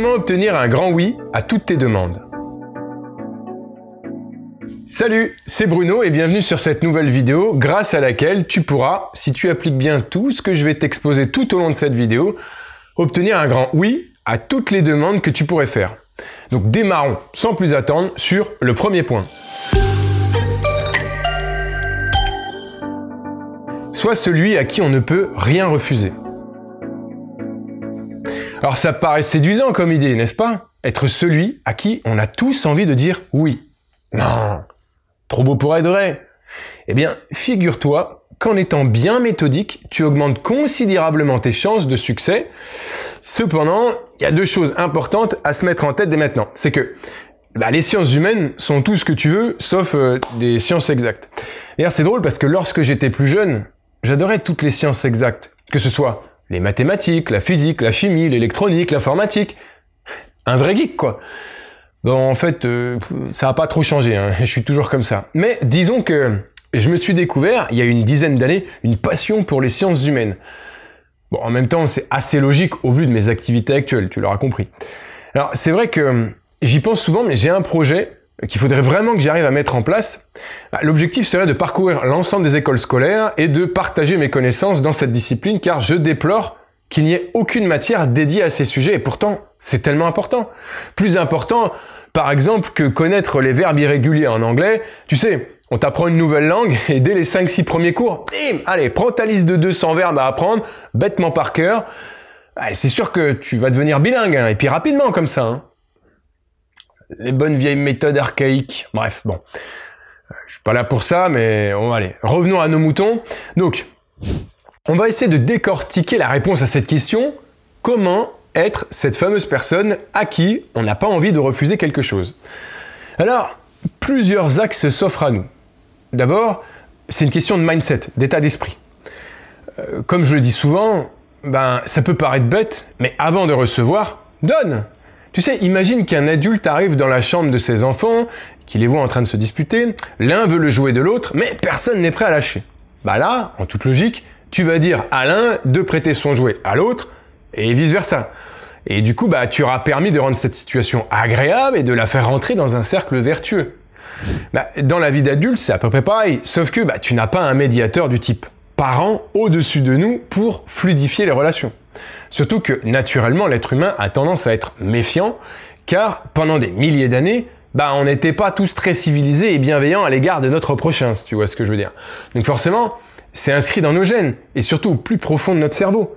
Comment obtenir un grand oui à toutes tes demandes Salut, c'est Bruno et bienvenue sur cette nouvelle vidéo grâce à laquelle tu pourras, si tu appliques bien tout ce que je vais t'exposer tout au long de cette vidéo, obtenir un grand oui à toutes les demandes que tu pourrais faire. Donc démarrons sans plus attendre sur le premier point. Sois celui à qui on ne peut rien refuser. Alors ça paraît séduisant comme idée, n'est-ce pas? Être celui à qui on a tous envie de dire oui. Non, trop beau pour être vrai. Eh bien, figure-toi qu'en étant bien méthodique, tu augmentes considérablement tes chances de succès. Cependant, il y a deux choses importantes à se mettre en tête dès maintenant. C'est que bah, les sciences humaines sont tout ce que tu veux, sauf euh, des sciences exactes. D'ailleurs, c'est drôle parce que lorsque j'étais plus jeune, j'adorais toutes les sciences exactes. Que ce soit les mathématiques, la physique, la chimie, l'électronique, l'informatique. Un vrai geek, quoi. Bon, en fait, euh, ça n'a pas trop changé, hein. je suis toujours comme ça. Mais disons que je me suis découvert, il y a une dizaine d'années, une passion pour les sciences humaines. Bon, en même temps, c'est assez logique au vu de mes activités actuelles, tu l'auras compris. Alors, c'est vrai que j'y pense souvent, mais j'ai un projet qu'il faudrait vraiment que j'arrive à mettre en place, bah, l'objectif serait de parcourir l'ensemble des écoles scolaires et de partager mes connaissances dans cette discipline car je déplore qu'il n'y ait aucune matière dédiée à ces sujets et pourtant c'est tellement important. Plus important par exemple que connaître les verbes irréguliers en anglais, tu sais, on t'apprend une nouvelle langue et dès les 5-6 premiers cours, bim, allez, prends ta liste de 200 verbes à apprendre, bêtement par cœur. C'est sûr que tu vas devenir bilingue, hein, et puis rapidement comme ça. Hein les bonnes vieilles méthodes archaïques. Bref, bon. Je suis pas là pour ça, mais on va aller. Revenons à nos moutons. Donc, on va essayer de décortiquer la réponse à cette question. Comment être cette fameuse personne à qui on n'a pas envie de refuser quelque chose? Alors, plusieurs axes s'offrent à nous. D'abord, c'est une question de mindset, d'état d'esprit. Euh, comme je le dis souvent, ben, ça peut paraître bête, mais avant de recevoir, donne tu sais, imagine qu'un adulte arrive dans la chambre de ses enfants, qu'il les voit en train de se disputer, l'un veut le jouer de l'autre, mais personne n'est prêt à lâcher. Bah là, en toute logique, tu vas dire à l'un de prêter son jouet à l'autre, et vice-versa. Et du coup, bah, tu auras permis de rendre cette situation agréable et de la faire rentrer dans un cercle vertueux. Bah, dans la vie d'adulte, c'est à peu près pareil, sauf que bah, tu n'as pas un médiateur du type parent au-dessus de nous pour fluidifier les relations. Surtout que naturellement l'être humain a tendance à être méfiant, car pendant des milliers d'années, bah on n'était pas tous très civilisés et bienveillants à l'égard de notre prochain, si tu vois ce que je veux dire. Donc forcément, c'est inscrit dans nos gènes, et surtout au plus profond de notre cerveau.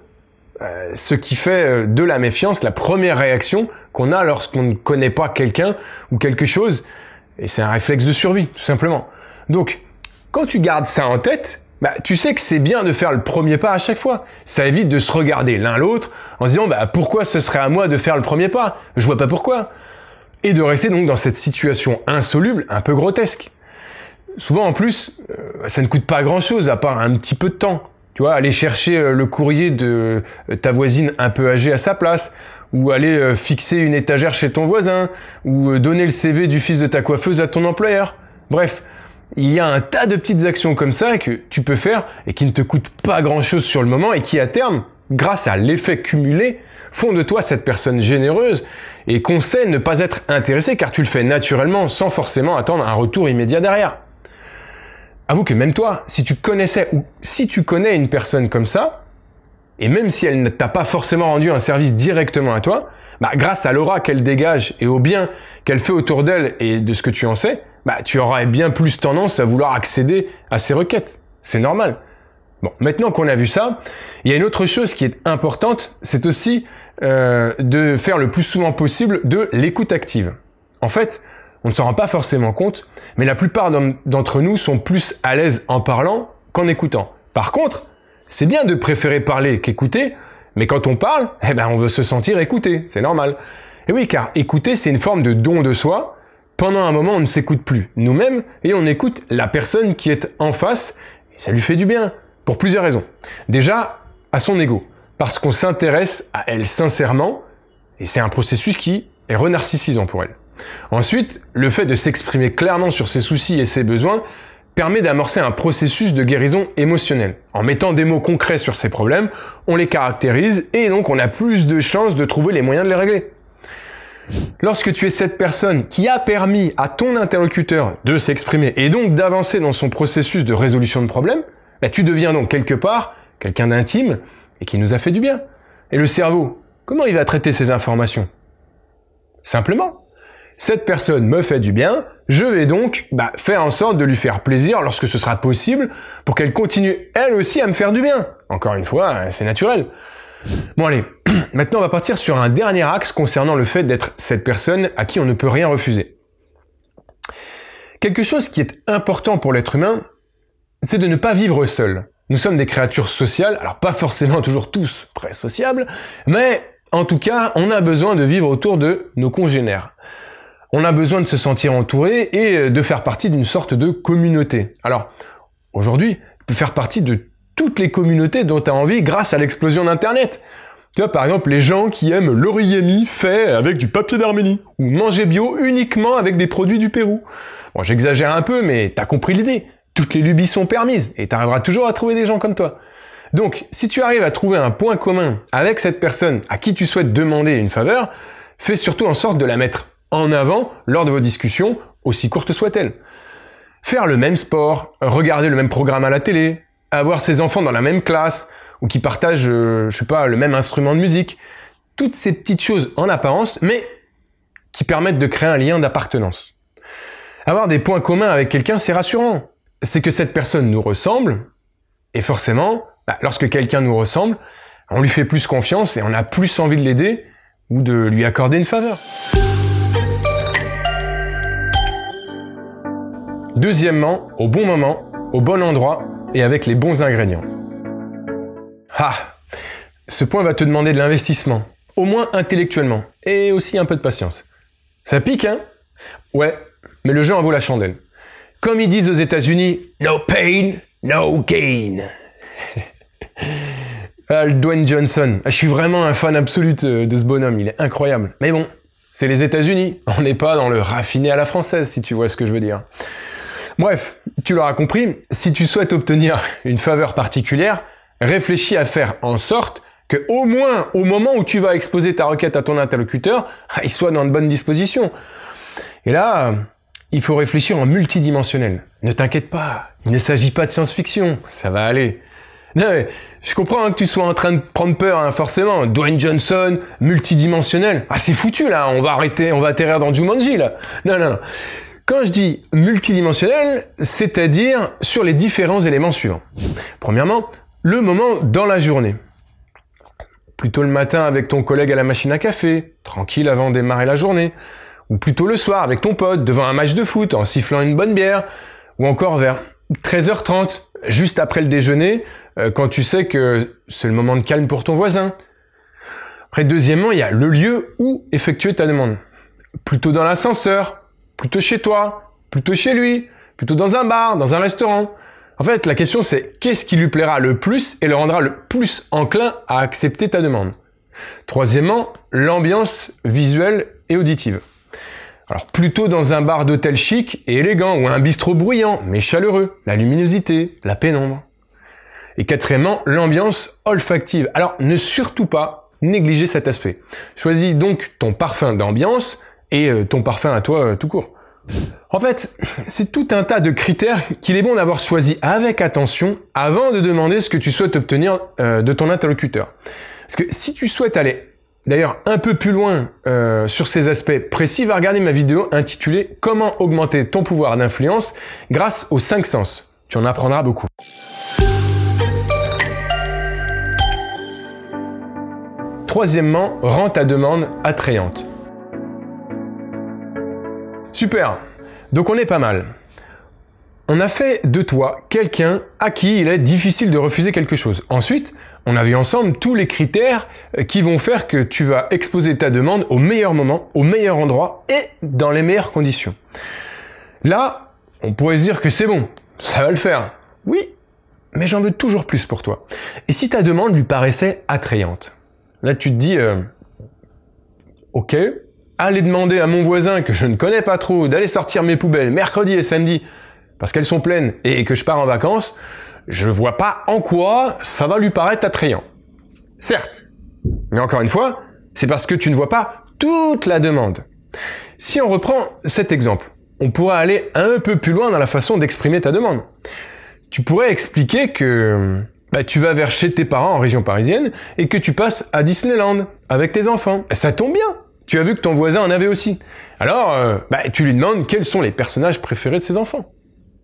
Euh, ce qui fait euh, de la méfiance la première réaction qu'on a lorsqu'on ne connaît pas quelqu'un ou quelque chose, et c'est un réflexe de survie, tout simplement. Donc, quand tu gardes ça en tête, bah, tu sais que c'est bien de faire le premier pas à chaque fois. Ça évite de se regarder l'un l'autre en se disant bah, pourquoi ce serait à moi de faire le premier pas? Je vois pas pourquoi. Et de rester donc dans cette situation insoluble, un peu grotesque. Souvent en plus, euh, ça ne coûte pas grand chose à part un petit peu de temps. Tu vois, aller chercher euh, le courrier de euh, ta voisine un peu âgée à sa place, ou aller fixer une étagère chez ton voisin, ou donner le CV du fils de ta coiffeuse à ton employeur. Bref, il y a un tas de petites actions comme ça que tu peux faire et qui ne te coûtent pas grand chose sur le moment et qui à terme, grâce à l'effet cumulé, font de toi cette personne généreuse et qu'on sait ne pas être intéressé car tu le fais naturellement sans forcément attendre un retour immédiat derrière. Avoue que même toi, si tu connaissais ou si tu connais une personne comme ça, et même si elle ne t'a pas forcément rendu un service directement à toi, bah, grâce à l'aura qu'elle dégage et au bien qu'elle fait autour d'elle et de ce que tu en sais, bah, tu auras bien plus tendance à vouloir accéder à ces requêtes. C'est normal. Bon, maintenant qu'on a vu ça, il y a une autre chose qui est importante, c'est aussi euh, de faire le plus souvent possible de l'écoute active. En fait, on ne s'en rend pas forcément compte, mais la plupart d'entre nous sont plus à l'aise en parlant qu'en écoutant. Par contre, c'est bien de préférer parler qu'écouter, mais quand on parle, eh ben on veut se sentir écouté, c'est normal. Et oui, car écouter, c'est une forme de don de soi, pendant un moment, on ne s'écoute plus nous-mêmes et on écoute la personne qui est en face et ça lui fait du bien pour plusieurs raisons. Déjà, à son ego, parce qu'on s'intéresse à elle sincèrement et c'est un processus qui est renarcissisant pour elle. Ensuite, le fait de s'exprimer clairement sur ses soucis et ses besoins permet d'amorcer un processus de guérison émotionnelle. En mettant des mots concrets sur ses problèmes, on les caractérise et donc on a plus de chances de trouver les moyens de les régler. Lorsque tu es cette personne qui a permis à ton interlocuteur de s'exprimer et donc d'avancer dans son processus de résolution de problème, bah, tu deviens donc quelque part quelqu'un d'intime et qui nous a fait du bien. Et le cerveau, comment il va traiter ces informations? Simplement. Cette personne me fait du bien, je vais donc bah, faire en sorte de lui faire plaisir lorsque ce sera possible pour qu'elle continue elle aussi à me faire du bien. Encore une fois, c'est naturel. Bon allez, maintenant on va partir sur un dernier axe concernant le fait d'être cette personne à qui on ne peut rien refuser. Quelque chose qui est important pour l'être humain, c'est de ne pas vivre seul. Nous sommes des créatures sociales, alors pas forcément toujours tous très sociables, mais en tout cas, on a besoin de vivre autour de nos congénères. On a besoin de se sentir entouré et de faire partie d'une sorte de communauté. Alors, aujourd'hui, faire partie de toutes les communautés dont tu as envie grâce à l'explosion d'Internet. Tu vois, par exemple, les gens qui aiment l'origami fait avec du papier d'Arménie, ou manger bio uniquement avec des produits du Pérou. Bon, j'exagère un peu, mais t'as compris l'idée. Toutes les lubies sont permises, et t'arriveras toujours à trouver des gens comme toi. Donc, si tu arrives à trouver un point commun avec cette personne à qui tu souhaites demander une faveur, fais surtout en sorte de la mettre en avant lors de vos discussions, aussi courtes soient-elles. Faire le même sport, regarder le même programme à la télé, avoir ses enfants dans la même classe, ou qui partagent, euh, je sais pas, le même instrument de musique. Toutes ces petites choses en apparence, mais qui permettent de créer un lien d'appartenance. Avoir des points communs avec quelqu'un, c'est rassurant. C'est que cette personne nous ressemble, et forcément, bah, lorsque quelqu'un nous ressemble, on lui fait plus confiance et on a plus envie de l'aider ou de lui accorder une faveur. Deuxièmement, au bon moment, au bon endroit et avec les bons ingrédients. Ah Ce point va te demander de l'investissement, au moins intellectuellement, et aussi un peu de patience. Ça pique, hein? Ouais, mais le jeu en vaut la chandelle. Comme ils disent aux États-Unis, no pain, no gain. ah, Dwayne Johnson. Ah, je suis vraiment un fan absolu de ce bonhomme, il est incroyable. Mais bon, c'est les États-Unis. On n'est pas dans le raffiné à la française, si tu vois ce que je veux dire. Bref, tu l'auras compris, si tu souhaites obtenir une faveur particulière, réfléchis à faire en sorte que au moins au moment où tu vas exposer ta requête à ton interlocuteur, il soit dans de bonnes dispositions. Et là, il faut réfléchir en multidimensionnel. Ne t'inquiète pas, il ne s'agit pas de science-fiction, ça va aller. Non, je comprends hein, que tu sois en train de prendre peur, hein, forcément. Dwayne Johnson, multidimensionnel. Ah, c'est foutu là, on va arrêter, on va atterrir dans Jumanji là. Non, non, non. Quand je dis multidimensionnel, c'est-à-dire sur les différents éléments suivants. Premièrement, le moment dans la journée. Plutôt le matin avec ton collègue à la machine à café, tranquille avant de démarrer la journée. Ou plutôt le soir avec ton pote devant un match de foot en sifflant une bonne bière. Ou encore vers 13h30, juste après le déjeuner, euh, quand tu sais que c'est le moment de calme pour ton voisin. Après, deuxièmement, il y a le lieu où effectuer ta demande. Plutôt dans l'ascenseur, plutôt chez toi, plutôt chez lui, plutôt dans un bar, dans un restaurant. En fait, la question c'est qu'est-ce qui lui plaira le plus et le rendra le plus enclin à accepter ta demande? Troisièmement, l'ambiance visuelle et auditive. Alors plutôt dans un bar d'hôtel chic et élégant ou un bistrot bruyant mais chaleureux, la luminosité, la pénombre. Et quatrièmement, l'ambiance olfactive. Alors ne surtout pas négliger cet aspect. Choisis donc ton parfum d'ambiance et euh, ton parfum à toi euh, tout court. En fait, c'est tout un tas de critères qu'il est bon d'avoir choisi avec attention avant de demander ce que tu souhaites obtenir euh, de ton interlocuteur. Parce que si tu souhaites aller d'ailleurs un peu plus loin euh, sur ces aspects précis, va regarder ma vidéo intitulée Comment augmenter ton pouvoir d'influence grâce aux 5 sens. Tu en apprendras beaucoup. Troisièmement, rends ta demande attrayante. Super. Donc on est pas mal. On a fait de toi quelqu'un à qui il est difficile de refuser quelque chose. Ensuite, on a vu ensemble tous les critères qui vont faire que tu vas exposer ta demande au meilleur moment, au meilleur endroit et dans les meilleures conditions. Là, on pourrait se dire que c'est bon, ça va le faire. Oui, mais j'en veux toujours plus pour toi. Et si ta demande lui paraissait attrayante? Là, tu te dis, euh, ok, aller demander à mon voisin que je ne connais pas trop d'aller sortir mes poubelles mercredi et samedi parce qu'elles sont pleines et que je pars en vacances, je vois pas en quoi ça va lui paraître attrayant. Certes, mais encore une fois, c'est parce que tu ne vois pas toute la demande. Si on reprend cet exemple, on pourrait aller un peu plus loin dans la façon d'exprimer ta demande. Tu pourrais expliquer que bah, tu vas vers chez tes parents en région parisienne et que tu passes à Disneyland avec tes enfants. Ça tombe bien. Tu as vu que ton voisin en avait aussi. Alors, euh, bah, tu lui demandes quels sont les personnages préférés de ses enfants.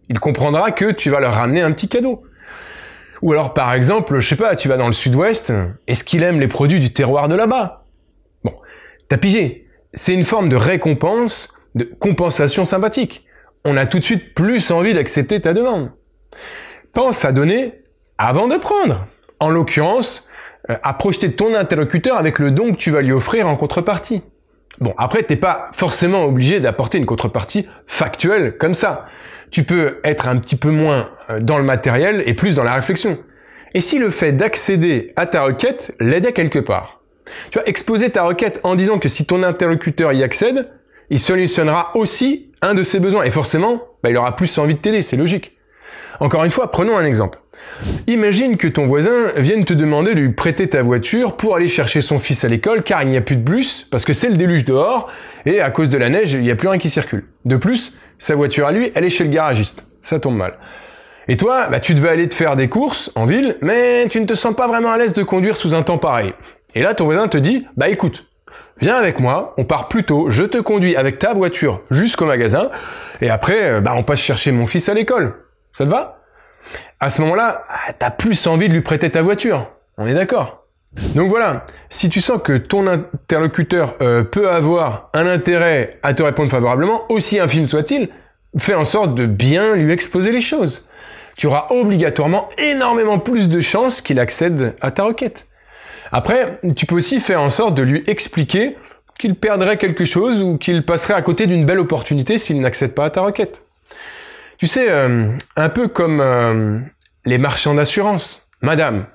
Il comprendra que tu vas leur ramener un petit cadeau. Ou alors, par exemple, je sais pas, tu vas dans le sud-ouest, est-ce qu'il aime les produits du terroir de là-bas? Bon, t'as pigé. C'est une forme de récompense, de compensation sympathique. On a tout de suite plus envie d'accepter ta demande. Pense à donner avant de prendre. En l'occurrence, à projeter ton interlocuteur avec le don que tu vas lui offrir en contrepartie. Bon, après, t'es pas forcément obligé d'apporter une contrepartie factuelle comme ça. Tu peux être un petit peu moins euh, dans le matériel et plus dans la réflexion. Et si le fait d'accéder à ta requête l'aidait quelque part? Tu vas exposer ta requête en disant que si ton interlocuteur y accède, il solutionnera aussi un de ses besoins. Et forcément, bah, il aura plus envie de t'aider, c'est logique. Encore une fois, prenons un exemple. Imagine que ton voisin vienne te demander de lui prêter ta voiture pour aller chercher son fils à l'école car il n'y a plus de bus, parce que c'est le déluge dehors, et à cause de la neige, il n'y a plus rien qui circule. De plus, sa voiture à lui, elle est chez le garagiste. Ça tombe mal. Et toi, bah, tu devais aller te faire des courses en ville, mais tu ne te sens pas vraiment à l'aise de conduire sous un temps pareil. Et là, ton voisin te dit, bah écoute, viens avec moi, on part plus tôt, je te conduis avec ta voiture jusqu'au magasin, et après, bah, on passe chercher mon fils à l'école. Ça te va? À ce moment-là, ah, t'as plus envie de lui prêter ta voiture. On est d'accord donc voilà, si tu sens que ton interlocuteur euh, peut avoir un intérêt à te répondre favorablement, aussi infime soit-il, fais en sorte de bien lui exposer les choses. Tu auras obligatoirement énormément plus de chances qu'il accède à ta requête. Après, tu peux aussi faire en sorte de lui expliquer qu'il perdrait quelque chose ou qu'il passerait à côté d'une belle opportunité s'il n'accède pas à ta requête. Tu sais, euh, un peu comme euh, les marchands d'assurance. Madame,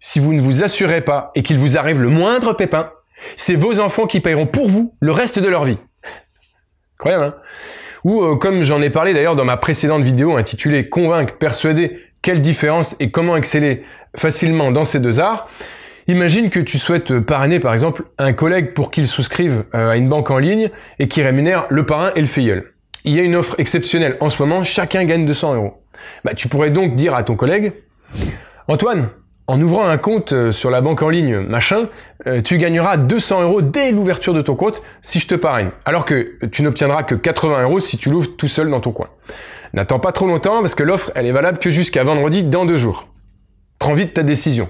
si vous ne vous assurez pas et qu'il vous arrive le moindre pépin, c'est vos enfants qui paieront pour vous le reste de leur vie. Incroyable, hein Ou euh, comme j'en ai parlé d'ailleurs dans ma précédente vidéo intitulée Convaincre, persuader, quelle différence et comment exceller facilement dans ces deux arts, Imagine que tu souhaites parrainer par exemple un collègue pour qu'il souscrive à une banque en ligne et qui rémunère le parrain et le filleul il y a une offre exceptionnelle en ce moment, chacun gagne 200 euros. Bah, tu pourrais donc dire à ton collègue, Antoine, en ouvrant un compte euh, sur la banque en ligne machin, euh, tu gagneras 200 euros dès l'ouverture de ton compte si je te parraine, alors que tu n'obtiendras que 80 euros si tu l'ouvres tout seul dans ton coin. N'attends pas trop longtemps parce que l'offre elle est valable que jusqu'à vendredi dans deux jours. Prends vite ta décision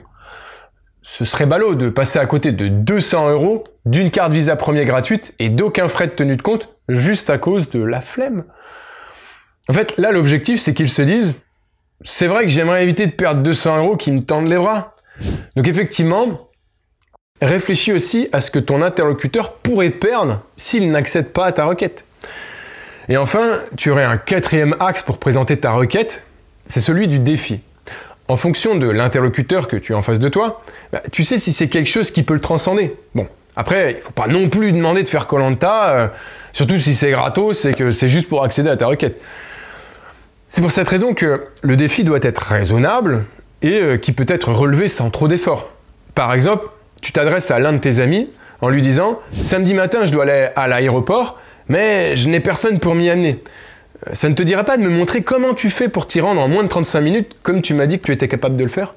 ce serait ballot de passer à côté de 200 euros d'une carte Visa premier gratuite et d'aucun frais de tenue de compte juste à cause de la flemme. En fait, là, l'objectif, c'est qu'ils se disent, c'est vrai que j'aimerais éviter de perdre 200 euros qui me tendent les bras. Donc effectivement, réfléchis aussi à ce que ton interlocuteur pourrait perdre s'il n'accède pas à ta requête. Et enfin, tu aurais un quatrième axe pour présenter ta requête, c'est celui du défi en fonction de l'interlocuteur que tu as en face de toi, bah, tu sais si c'est quelque chose qui peut le transcender. Bon, après, il faut pas non plus demander de faire Colanta, euh, surtout si c'est gratos et que c'est juste pour accéder à ta requête. C'est pour cette raison que le défi doit être raisonnable et euh, qui peut être relevé sans trop d'efforts. Par exemple, tu t'adresses à l'un de tes amis en lui disant Samedi matin, je dois aller à l'aéroport, mais je n'ai personne pour m'y amener. Euh, ça ne te dirait pas de me montrer comment tu fais pour t'y rendre en moins de 35 minutes, comme tu m'as dit que tu étais capable de le faire?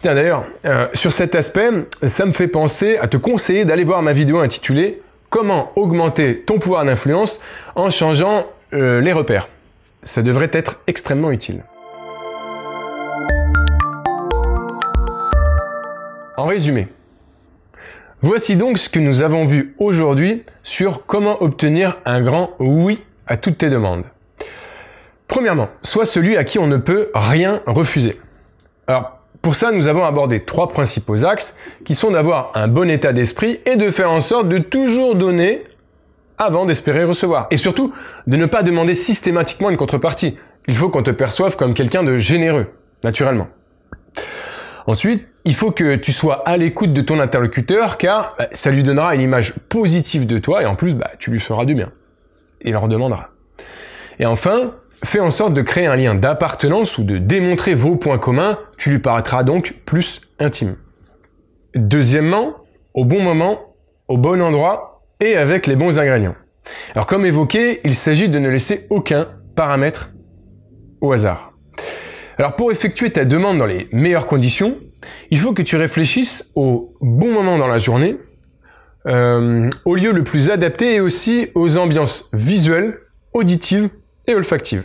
Tiens d'ailleurs, euh, sur cet aspect, ça me fait penser à te conseiller d'aller voir ma vidéo intitulée Comment augmenter ton pouvoir d'influence en changeant euh, les repères. Ça devrait être extrêmement utile. En résumé, voici donc ce que nous avons vu aujourd'hui sur comment obtenir un grand oui à toutes tes demandes. Premièrement, sois celui à qui on ne peut rien refuser. Alors, pour ça, nous avons abordé trois principaux axes qui sont d'avoir un bon état d'esprit et de faire en sorte de toujours donner avant d'espérer recevoir. Et surtout, de ne pas demander systématiquement une contrepartie. Il faut qu'on te perçoive comme quelqu'un de généreux, naturellement. Ensuite, il faut que tu sois à l'écoute de ton interlocuteur car bah, ça lui donnera une image positive de toi et en plus, bah, tu lui feras du bien il leur demandera. Et enfin, fais en sorte de créer un lien d'appartenance ou de démontrer vos points communs, tu lui paraîtras donc plus intime. Deuxièmement, au bon moment, au bon endroit et avec les bons ingrédients. Alors comme évoqué, il s'agit de ne laisser aucun paramètre au hasard. Alors pour effectuer ta demande dans les meilleures conditions, il faut que tu réfléchisses au bon moment dans la journée, euh, au lieu le plus adapté et aussi aux ambiances visuelles, auditives et olfactives.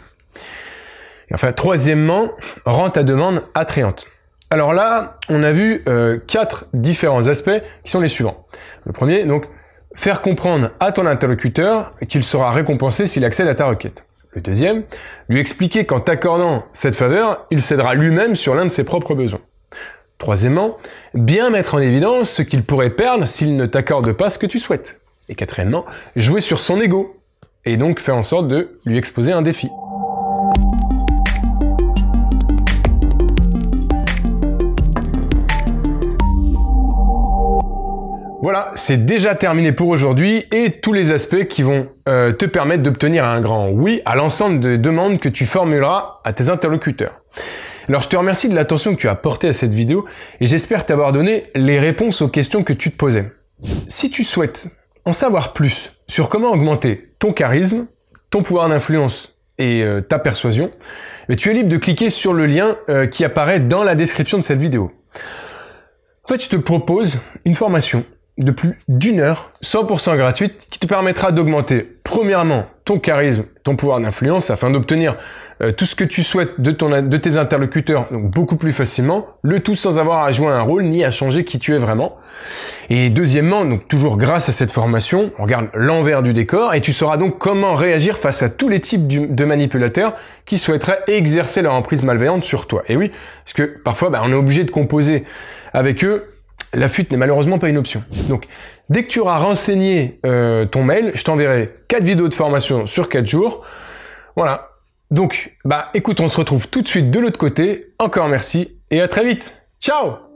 Et enfin, troisièmement, rends ta demande attrayante. Alors là, on a vu euh, quatre différents aspects qui sont les suivants. Le premier, donc, faire comprendre à ton interlocuteur qu'il sera récompensé s'il accède à ta requête. Le deuxième, lui expliquer qu'en t'accordant cette faveur, il cédera lui-même sur l'un de ses propres besoins. Troisièmement, bien mettre en évidence ce qu'il pourrait perdre s'il ne t'accorde pas ce que tu souhaites. Et quatrièmement, jouer sur son ego, et donc faire en sorte de lui exposer un défi. Voilà, c'est déjà terminé pour aujourd'hui et tous les aspects qui vont euh, te permettre d'obtenir un grand oui à l'ensemble des demandes que tu formuleras à tes interlocuteurs. Alors je te remercie de l'attention que tu as portée à cette vidéo et j'espère t'avoir donné les réponses aux questions que tu te posais. Si tu souhaites en savoir plus sur comment augmenter ton charisme, ton pouvoir d'influence et euh, ta persuasion, mais tu es libre de cliquer sur le lien euh, qui apparaît dans la description de cette vidéo. En fait, je te propose une formation de plus d'une heure, 100% gratuite, qui te permettra d'augmenter premièrement ton charisme, ton pouvoir d'influence, afin d'obtenir euh, tout ce que tu souhaites de, tes interlocuteurs donc beaucoup plus facilement, le tout sans avoir à jouer un rôle ni à changer qui tu es vraiment. Et deuxièmement, donc toujours grâce à cette formation, on regarde l'envers du décor et tu sauras donc comment réagir face à tous les types de manipulateurs qui souhaiteraient exercer leur emprise malveillante sur toi. Et oui, parce que parfois bah, on est obligé de composer avec eux la fuite n'est malheureusement pas une option. Donc, dès que tu auras renseigné euh, ton mail, je t'enverrai 4 vidéos de formation sur 4 jours. Voilà. Donc, bah écoute, on se retrouve tout de suite de l'autre côté. Encore merci et à très vite. Ciao